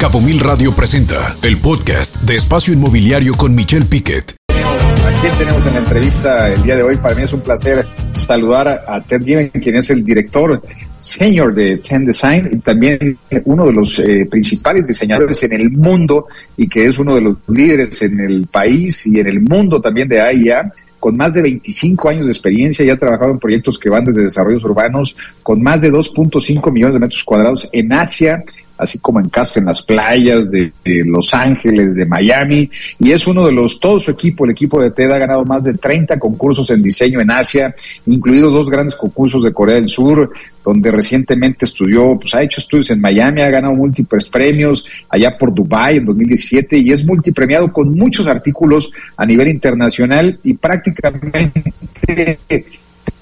Cabo Mil Radio presenta el podcast de Espacio Inmobiliario con Michelle Piquet. Aquí tenemos en la entrevista el día de hoy. Para mí es un placer saludar a Ted Given, quien es el director senior de Ten Design y también uno de los eh, principales diseñadores en el mundo y que es uno de los líderes en el país y en el mundo también de AIA con más de 25 años de experiencia y ha trabajado en proyectos que van desde desarrollos urbanos con más de 2.5 millones de metros cuadrados en Asia, así como en casa en las playas de, Los Ángeles, de Miami, y es uno de los, todo su equipo, el equipo de TED ha ganado más de 30 concursos en diseño en Asia, incluidos dos grandes concursos de Corea del Sur, donde recientemente estudió, pues ha hecho estudios en Miami, ha ganado múltiples premios allá por Dubai en 2017 y es multipremiado con muchos artículos a nivel internacional y prácticamente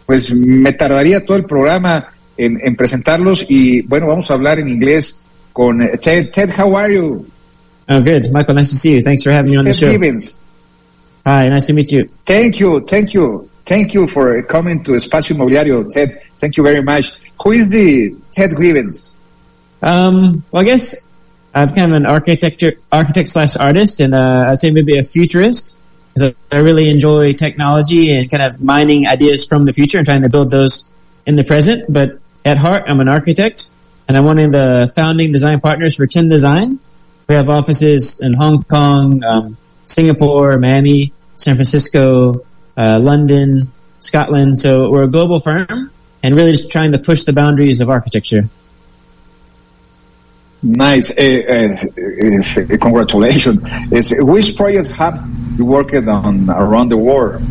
pues me tardaría todo el programa en, en presentarlos y bueno, vamos a hablar en inglés con Ted. Ted, how are you? Oh, good. Michael, nice to see you. Thanks for having me on Ted the show. Givens. Hi, nice to meet you. Thank you, thank you, thank you for coming to Espacio Inmobiliario, Ted. Thank you very much. Who is the Ted Givens? Um, well, I guess I'm kind of an architecture, architect slash artist and, uh, I'd say maybe a futurist. Because I really enjoy technology and kind of mining ideas from the future and trying to build those in the present. But at heart, I'm an architect and I'm one of the founding design partners for Ten Design. We have offices in Hong Kong, um, Singapore, Miami, San Francisco, uh, London, Scotland. So we're a global firm and really just trying to push the boundaries of architecture. Nice. Uh, uh, uh, congratulations. Is, which project have you worked on around the world?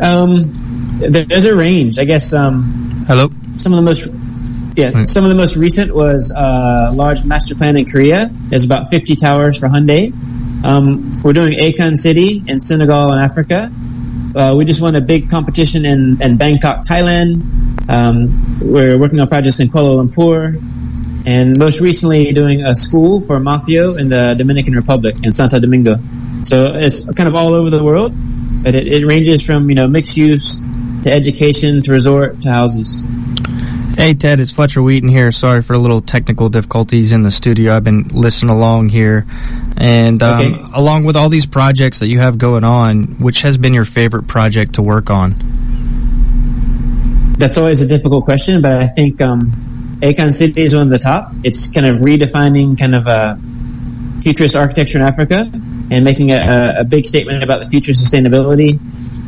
Um, there's a range. I guess um, Hello. some of the most yeah, some of the most recent was a large master plan in Korea. There's about 50 towers for Hyundai. Um, we're doing Akon City in Senegal in Africa. Uh, we just won a big competition in, in Bangkok, Thailand. Um, we're working on projects in Kuala Lumpur. And most recently doing a school for Maffio in the Dominican Republic in Santo Domingo. So it's kind of all over the world, but it, it ranges from, you know, mixed use to education to resort to houses. Hey Ted, it's Fletcher Wheaton here. Sorry for a little technical difficulties in the studio. I've been listening along here, and um, Okay. along with all these projects that you have going on, which has been your favorite project to work on? That's always a difficult question, but I think um, Akon City is one of the top. It's kind of redefining kind of a futurist architecture in Africa and making a, a big statement about the future sustainability.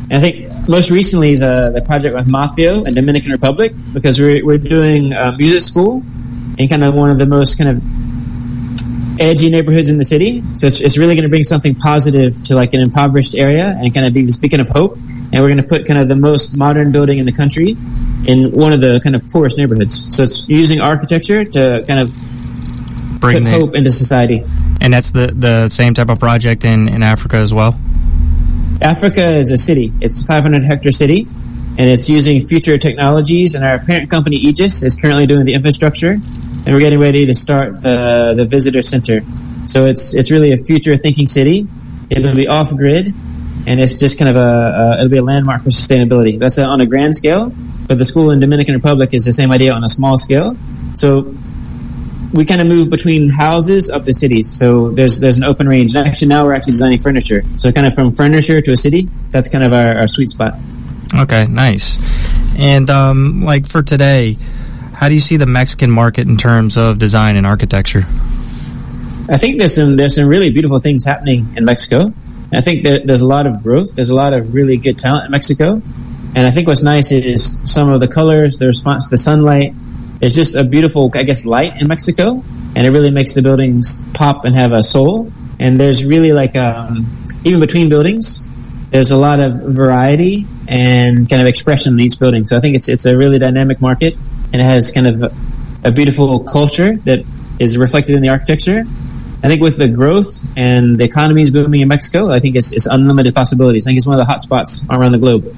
And I think most recently the, the project with Maffio and Dominican Republic because we're, we're doing uh, music school in kind of one of the most kind of edgy neighborhoods in the city. So it's, it's really going to bring something positive to like an impoverished area and kind of be this beacon of hope. And we're going to put kind of the most modern building in the country in one of the kind of poorest neighborhoods. So it's using architecture to kind of Bring the, hope into society. and that's the the same type of project in in Africa as well. Africa is a city. It's a 500 hectare city and it's using future technologies and our parent company Aegis is currently doing the infrastructure and we're getting ready to start the, the visitor center. So it's, it's really a future thinking city. It'll be off grid and it's just kind of a, a it'll be a landmark for sustainability. That's a, on a grand scale, but the school in Dominican Republic is the same idea on a small scale. So we kind of move between houses up to cities. So there's there's an open range. And actually now we're actually designing furniture. So kind of from furniture to a city, that's kind of our, our sweet spot. Okay, nice. And um, like for today, how do you see the Mexican market in terms of design and architecture? I think there's some there's some really beautiful things happening in Mexico. I think there's a lot of growth. There's a lot of really good talent in Mexico. And I think what's nice is some of the colors, the response to the sunlight. It's just a beautiful, I guess, light in Mexico, and it really makes the buildings pop and have a soul. And there's really like, um, even between buildings, there's a lot of variety and kind of expression in each building. So I think it's it's a really dynamic market, and it has kind of a, beautiful culture that is reflected in the architecture. I think with the growth and the economy is booming in Mexico, I think it's, it's unlimited possibilities. I think it's one of the hot spots around the globe.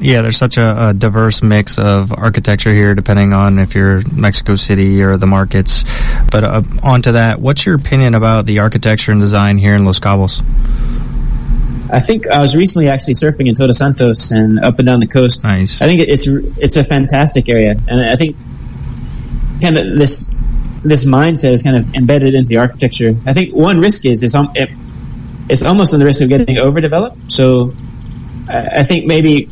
Yeah, there's such a, a diverse mix of architecture here, depending on if you're Mexico City or the markets. But uh, on to that, what's your opinion about the architecture and design here in Los Cabos? I think I was recently actually surfing in Todos Santos and up and down the coast. Nice. I think it's it's a fantastic area, and I think kind of this this mindset is kind of embedded into the architecture. I think one risk is it's, um, it, it's almost on the risk of getting overdeveloped. So I think maybe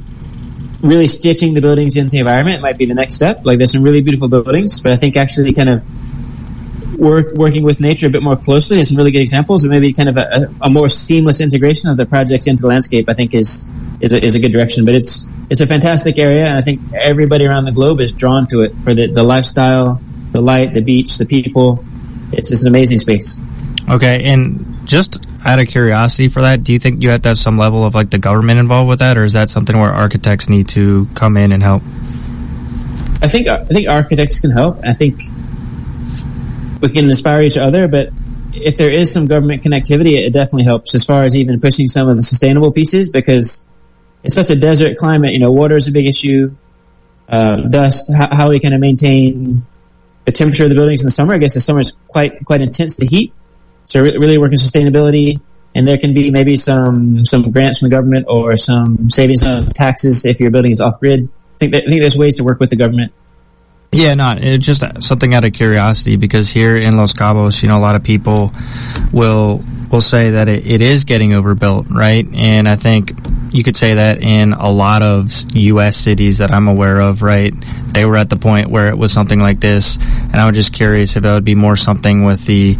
really stitching the buildings into the environment might be the next step. Like there's some really beautiful buildings, but I think actually kind of work, working with nature a bit more closely and some really good examples, but maybe kind of a, a, more seamless integration of the project into the landscape, I think is, is a, is a good direction. But it's, it's a fantastic area. And I think everybody around the globe is drawn to it for the, the lifestyle, the light, the beach, the people. It's just an amazing space. Okay. And just out of curiosity for that, do you think you have to have some level of like the government involved with that, or is that something where architects need to come in and help? I think I think architects can help. I think we can inspire each other, but if there is some government connectivity, it definitely helps as far as even pushing some of the sustainable pieces because it's such a desert climate. You know, water is a big issue. Uh, dust, how, how we kind of maintain the temperature of the buildings in the summer. I guess the summer is quite quite intense. The heat, so really working sustainability, and there can be maybe some some grants from the government or some savings on taxes if your building is off grid. I think that, I think there's ways to work with the government. Yeah, not it's just something out of curiosity because here in Los Cabos, you know, a lot of people will will say that it, it is getting overbuilt, right? And I think you could say that in a lot of U.S. cities that I'm aware of, right? They were at the point where it was something like this, and I was just curious if it would be more something with the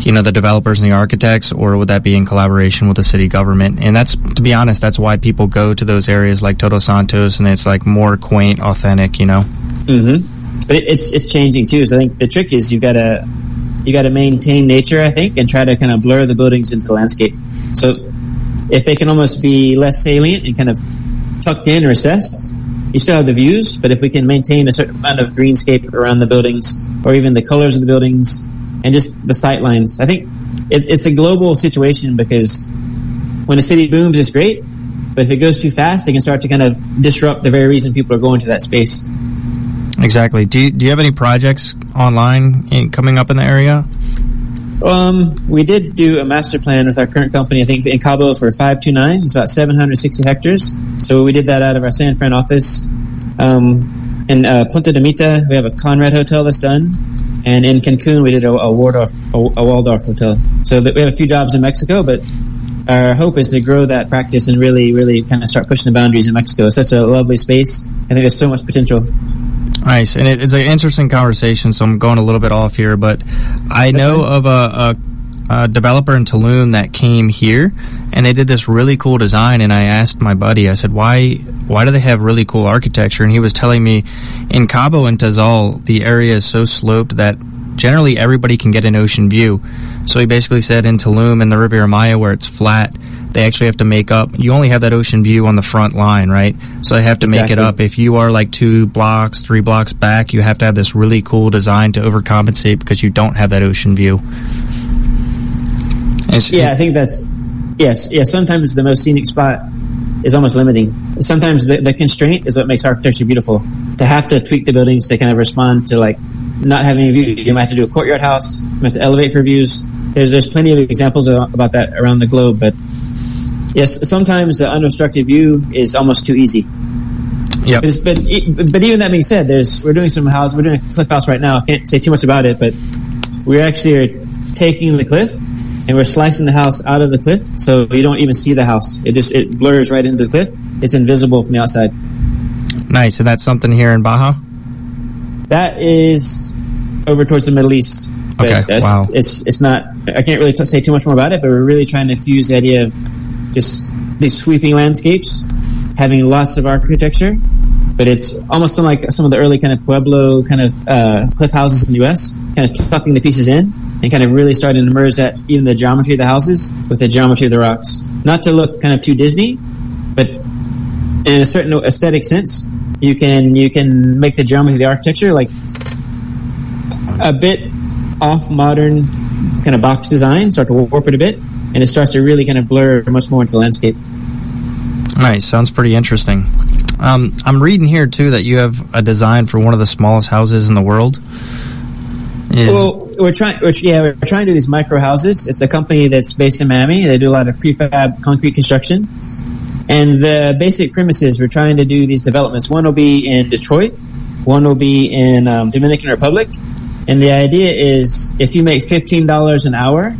you know, the developers and the architects, or would that be in collaboration with the city government? And that's, to be honest, that's why people go to those areas like Todos Santos, and it's like more quaint, authentic, you know. Mm-hmm. But it's it's changing too. So I think the trick is you've gotta you gotta maintain nature, I think, and try to kind of blur the buildings into the landscape. So if they can almost be less salient and kind of tucked in or recessed, you still have the views, but if we can maintain a certain amount of greenscape around the buildings or even the colors of the buildings and just the sight lines. I think it, it's a global situation because when a city booms, it's great, but if it goes too fast, it can start to kind of disrupt the very reason people are going to that space. Exactly. Do you, do you have any projects online in, coming up in the area? Um, we did do a master plan with our current company, I think in Cabo for 529. It's about 760 hectares. So we did that out of our San Fran office. Um, in uh, Punta de Mita, we have a Conrad hotel that's done. And in Cancun, we did a, a, Waldorf, a, a Waldorf hotel. So we have a few jobs in Mexico, but our hope is to grow that practice and really, really kind of start pushing the boundaries in Mexico. It's such a lovely space. I think there's so much potential. Nice, and it, it's an interesting conversation. So I'm going a little bit off here, but I know of a, a, a, developer in Tulum that came here, and they did this really cool design. And I asked my buddy, I said, "Why? Why do they have really cool architecture?" And he was telling me, in Cabo and Tazal, the area is so sloped that generally everybody can get an ocean view. So he basically said in Tulum and the Riviera Maya, where it's flat, they actually have to make up. You only have that ocean view on the front line, right? So they have to exactly. make it up. If you are like two blocks, three blocks back, you have to have this really cool design to overcompensate because you don't have that ocean view. yeah, I think that's yes, yeah. Sometimes the most scenic spot is almost limiting. Sometimes the, the constraint is what makes architecture beautiful. To have to tweak the buildings to kind of respond to like not having a view. You might have to do a courtyard house. You might have to elevate for views. There's there's plenty of examples about that around the globe, but yes, sometimes the unobstructed view is almost too easy. Yeah. But, but, but even that being said, there's we're doing some house. We're doing a cliff house right now. I can't say too much about it, but we actually are taking the cliff and we're slicing the house out of the cliff, so you don't even see the house. It just it blurs right into the cliff. It's invisible from the outside. Nice. And that's something here in Baja. That is over towards the Middle East. Okay. Wow. It's it's not. I can't really t- say too much more about it, but we're really trying to fuse the idea of just these sweeping landscapes, having lots of architecture, but it's almost like some of the early kind of Pueblo kind of uh, cliff houses in the U.S., kind of tucking the pieces in and kind of really starting to merge that even the geometry of the houses with the geometry of the rocks. Not to look kind of too Disney, but in a certain aesthetic sense, you can you can make the geometry of the architecture like a bit off modern kind of box design, start to warp it a bit, and it starts to really kind of blur much more into the landscape. Nice, sounds pretty interesting. Um, I'm reading here too that you have a design for one of the smallest houses in the world. Is well, we're trying. We're, yeah, we're trying to do these micro houses. It's a company that's based in Miami. They do a lot of prefab concrete construction, and the basic premises we're trying to do these developments. One will be in Detroit. One will be in um, Dominican Republic, And the idea is if you make $15 an hour,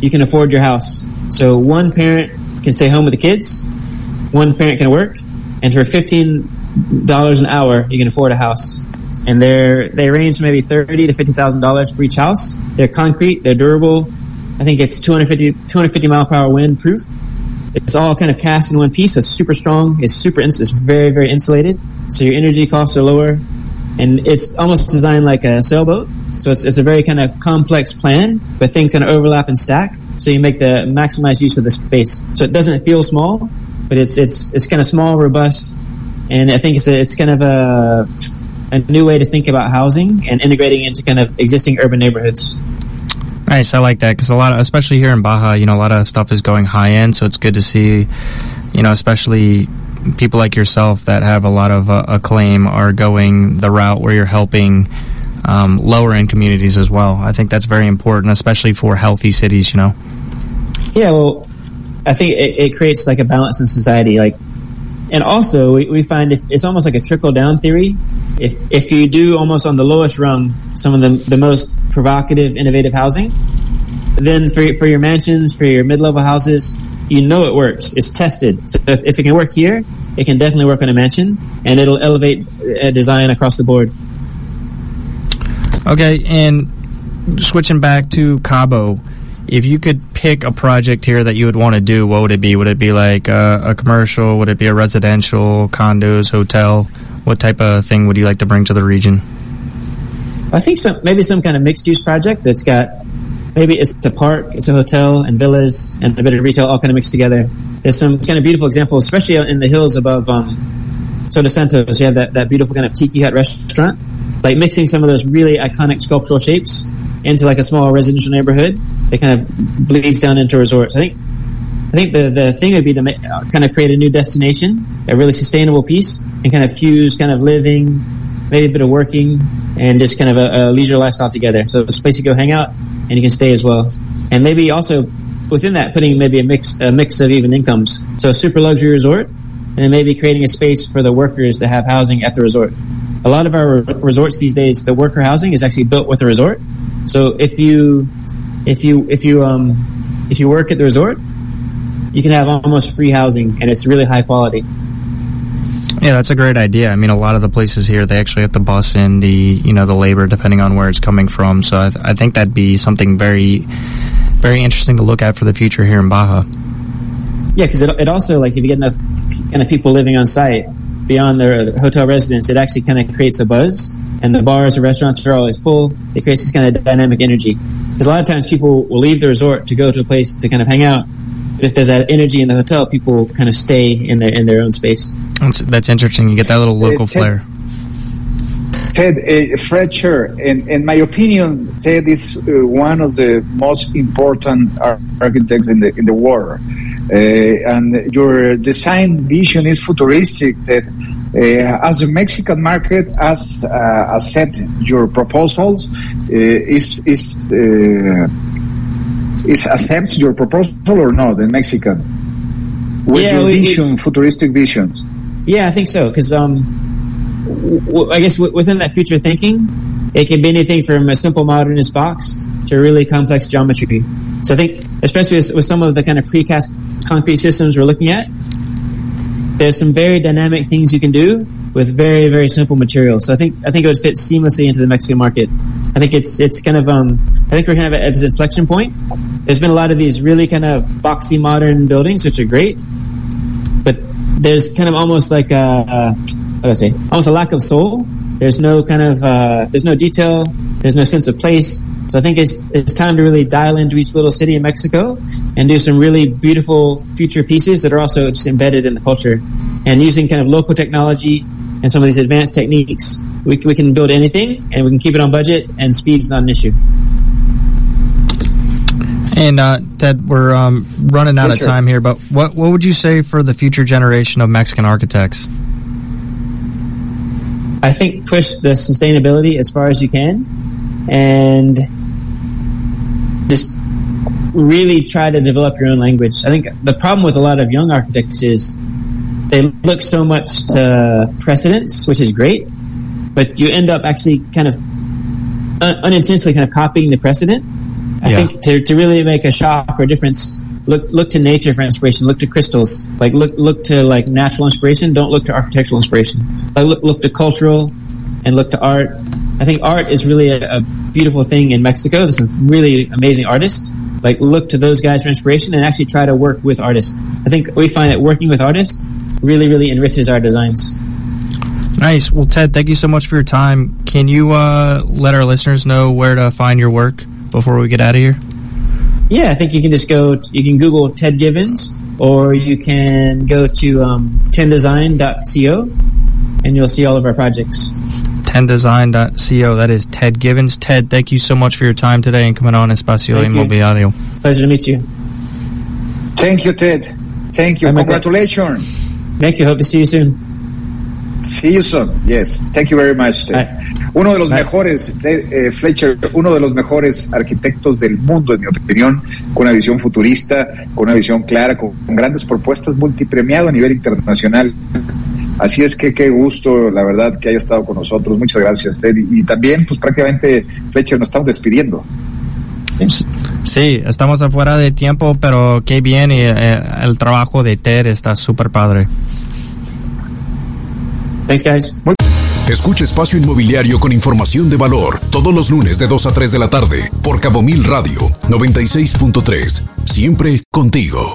you can afford your house. So one parent can stay home with the kids, one parent can work, and for $15 an hour, you can afford a house. And they're, they range from maybe thirty to $50,000 for each house. They're concrete, they're durable. I think it's 250, 250 mile per hour wind proof. It's all kind of cast in one piece. It's super strong. It's super, ins- it's very, very insulated. So your energy costs are lower. And it's almost designed like a sailboat. So it's, it's a very kind of complex plan, but things kind of overlap and stack. So you make the maximize use of the space. So it doesn't feel small, but it's, it's, it's kind of small, robust. And I think it's a, it's kind of a, a new way to think about housing and integrating into kind of existing urban neighborhoods. Nice, I like that because a lot, of, especially here in Baja, you know, a lot of stuff is going high end, so it's good to see, you know, especially people like yourself that have a lot of uh, acclaim are going the route where you're helping um, lower end communities as well. I think that's very important, especially for healthy cities. You know. Yeah, well, I think it, it creates like a balance in society. Like, and also we, we find if it's almost like a trickle down theory. If if you do almost on the lowest rung some of the the most provocative, innovative housing, then for for your mansions, for your mid level houses, you know it works. It's tested. So if, if it can work here, it can definitely work on a mansion, and it'll elevate a design across the board. Okay, and switching back to Cabo, if you could pick a project here that you would want to do, what would it be? Would it be like a, a commercial? Would it be a residential, condos, hotel? What type of thing would you like to bring to the region? I think maybe some kind of mixed use project that's got maybe it's a park, it's a hotel and villas and a bit of retail all kind of mixed together. There's some kind of beautiful examples, especially in the hills above um, Todos Santos. You have that, that beautiful kind of tiki hut restaurant, like mixing some of those really iconic sculptural shapes into like a small residential neighborhood. It kind of bleeds down into resorts. I think I think the, the thing would be to make, kind of create a new destination, a really sustainable piece, and kind of fuse kind of living, maybe a bit of working, and just kind of a, a leisure lifestyle together. So it's a place you go hang out, and you can stay as well. And maybe also within that, putting maybe a mix a mix of even incomes. So a super luxury resort, and then maybe creating a space for the workers to have housing at the resort. A lot of our resorts these days, the worker housing is actually built with the resort. So if you if you if you um if you work at the resort, you can have almost free housing, and it's really high quality. Yeah, that's a great idea. I mean, a lot of the places here they actually have to bus in the you know the labor depending on where it's coming from. So I, th- I think that'd be something very very interesting to look at for the future here in Baja. Yeah, because it, it also like if you get enough kind of people living on site beyond their hotel residence, it actually kind of creates a buzz. And the bars and restaurants are always full. It creates this kind of dynamic energy. Because a lot of times people will leave the resort to go to a place to kind of hang out. But if there's that energy in the hotel, people kind of stay in their in their own space. That's, that's interesting. You get that little local Uh, Ted- flair. Ted uh, Fletcher, in, in my opinion, Ted is uh, one of the most important ar- architects in the in the world, uh, and your design vision is futuristic. Ted, as the Mexican market has uh, accept your proposals, uh, is is uh, is accepts your proposal or not in Mexican with Yeah, your we- vision, futuristic visions. Yeah, I think so. Because um, w- w- I guess w- within that future thinking, it can be anything from a simple modernist box to really complex geometry. So I think, especially with, with some of the kind of precast concrete systems we're looking at, there's some very dynamic things you can do with very very simple materials. So I think I think it would fit seamlessly into the Mexican market. I think it's it's kind of um I think we're kind of at this inflection point. There's been a lot of these really kind of boxy modern buildings, which are great, but there's kind of almost like a, uh, what do I say, almost a lack of soul. There's no kind of, uh, there's no detail. There's no sense of place. So I think it's, it's time to really dial into each little city in Mexico and do some really beautiful future pieces that are also just embedded in the culture and using kind of local technology and some of these advanced techniques. We, we can build anything and we can keep it on budget and speed's not an issue. And uh, Ted, we're um, running out of time here, but what what would you say for the future generation of Mexican architects? I think push the sustainability as far as you can and just really try to develop your own language. I think the problem with a lot of young architects is they look so much to precedents, which is great, but you end up actually kind of unintentionally kind of copying the precedent. I Yeah. think to, to really make a shock or difference, look look to nature for inspiration. Look to crystals. Like look look to like natural inspiration. Don't look to architectural inspiration. Like look look to cultural, and look to art. I think art is really a, a beautiful thing in Mexico. There's some really amazing artists. Like look to those guys for inspiration and actually try to work with artists. I think we find that working with artists really really enriches our designs. Nice. Well, Ted, thank you so much for your time. Can you uh, let our listeners know where to find your work before we get out of here? Yeah, I think you can just go, you can Google Ted Givens or you can go to um, tendesign.co and you'll see all of our projects. tendesign.co. That is Ted Givens. Ted, thank you so much for your time today and coming on Espacio Thank you. Inmobiliario. Pleasure to meet you. Thank you, Ted. Thank you. I'm a- Congratulations. Thank you. Hope to see you soon. See you soon. Yes. Thank you very much. Ted. Bye. Uno de los Bye. mejores, Ted, eh, Fletcher, uno de los mejores arquitectos del mundo, en mi opinión, con una visión futurista, con una visión clara, con, con grandes propuestas, multipremiado a nivel internacional. Así es que qué gusto, la verdad, que haya estado con nosotros. Muchas gracias, Ted. Y, y también, pues prácticamente, Fletcher, nos estamos despidiendo. Sí, estamos afuera de tiempo, pero qué bien y eh, el trabajo de Ted está súper padre. Thanks, guys. Escucha Espacio Inmobiliario con información de valor todos los lunes de 2 a 3 de la tarde por Cabo Mil Radio 96.3. Siempre contigo.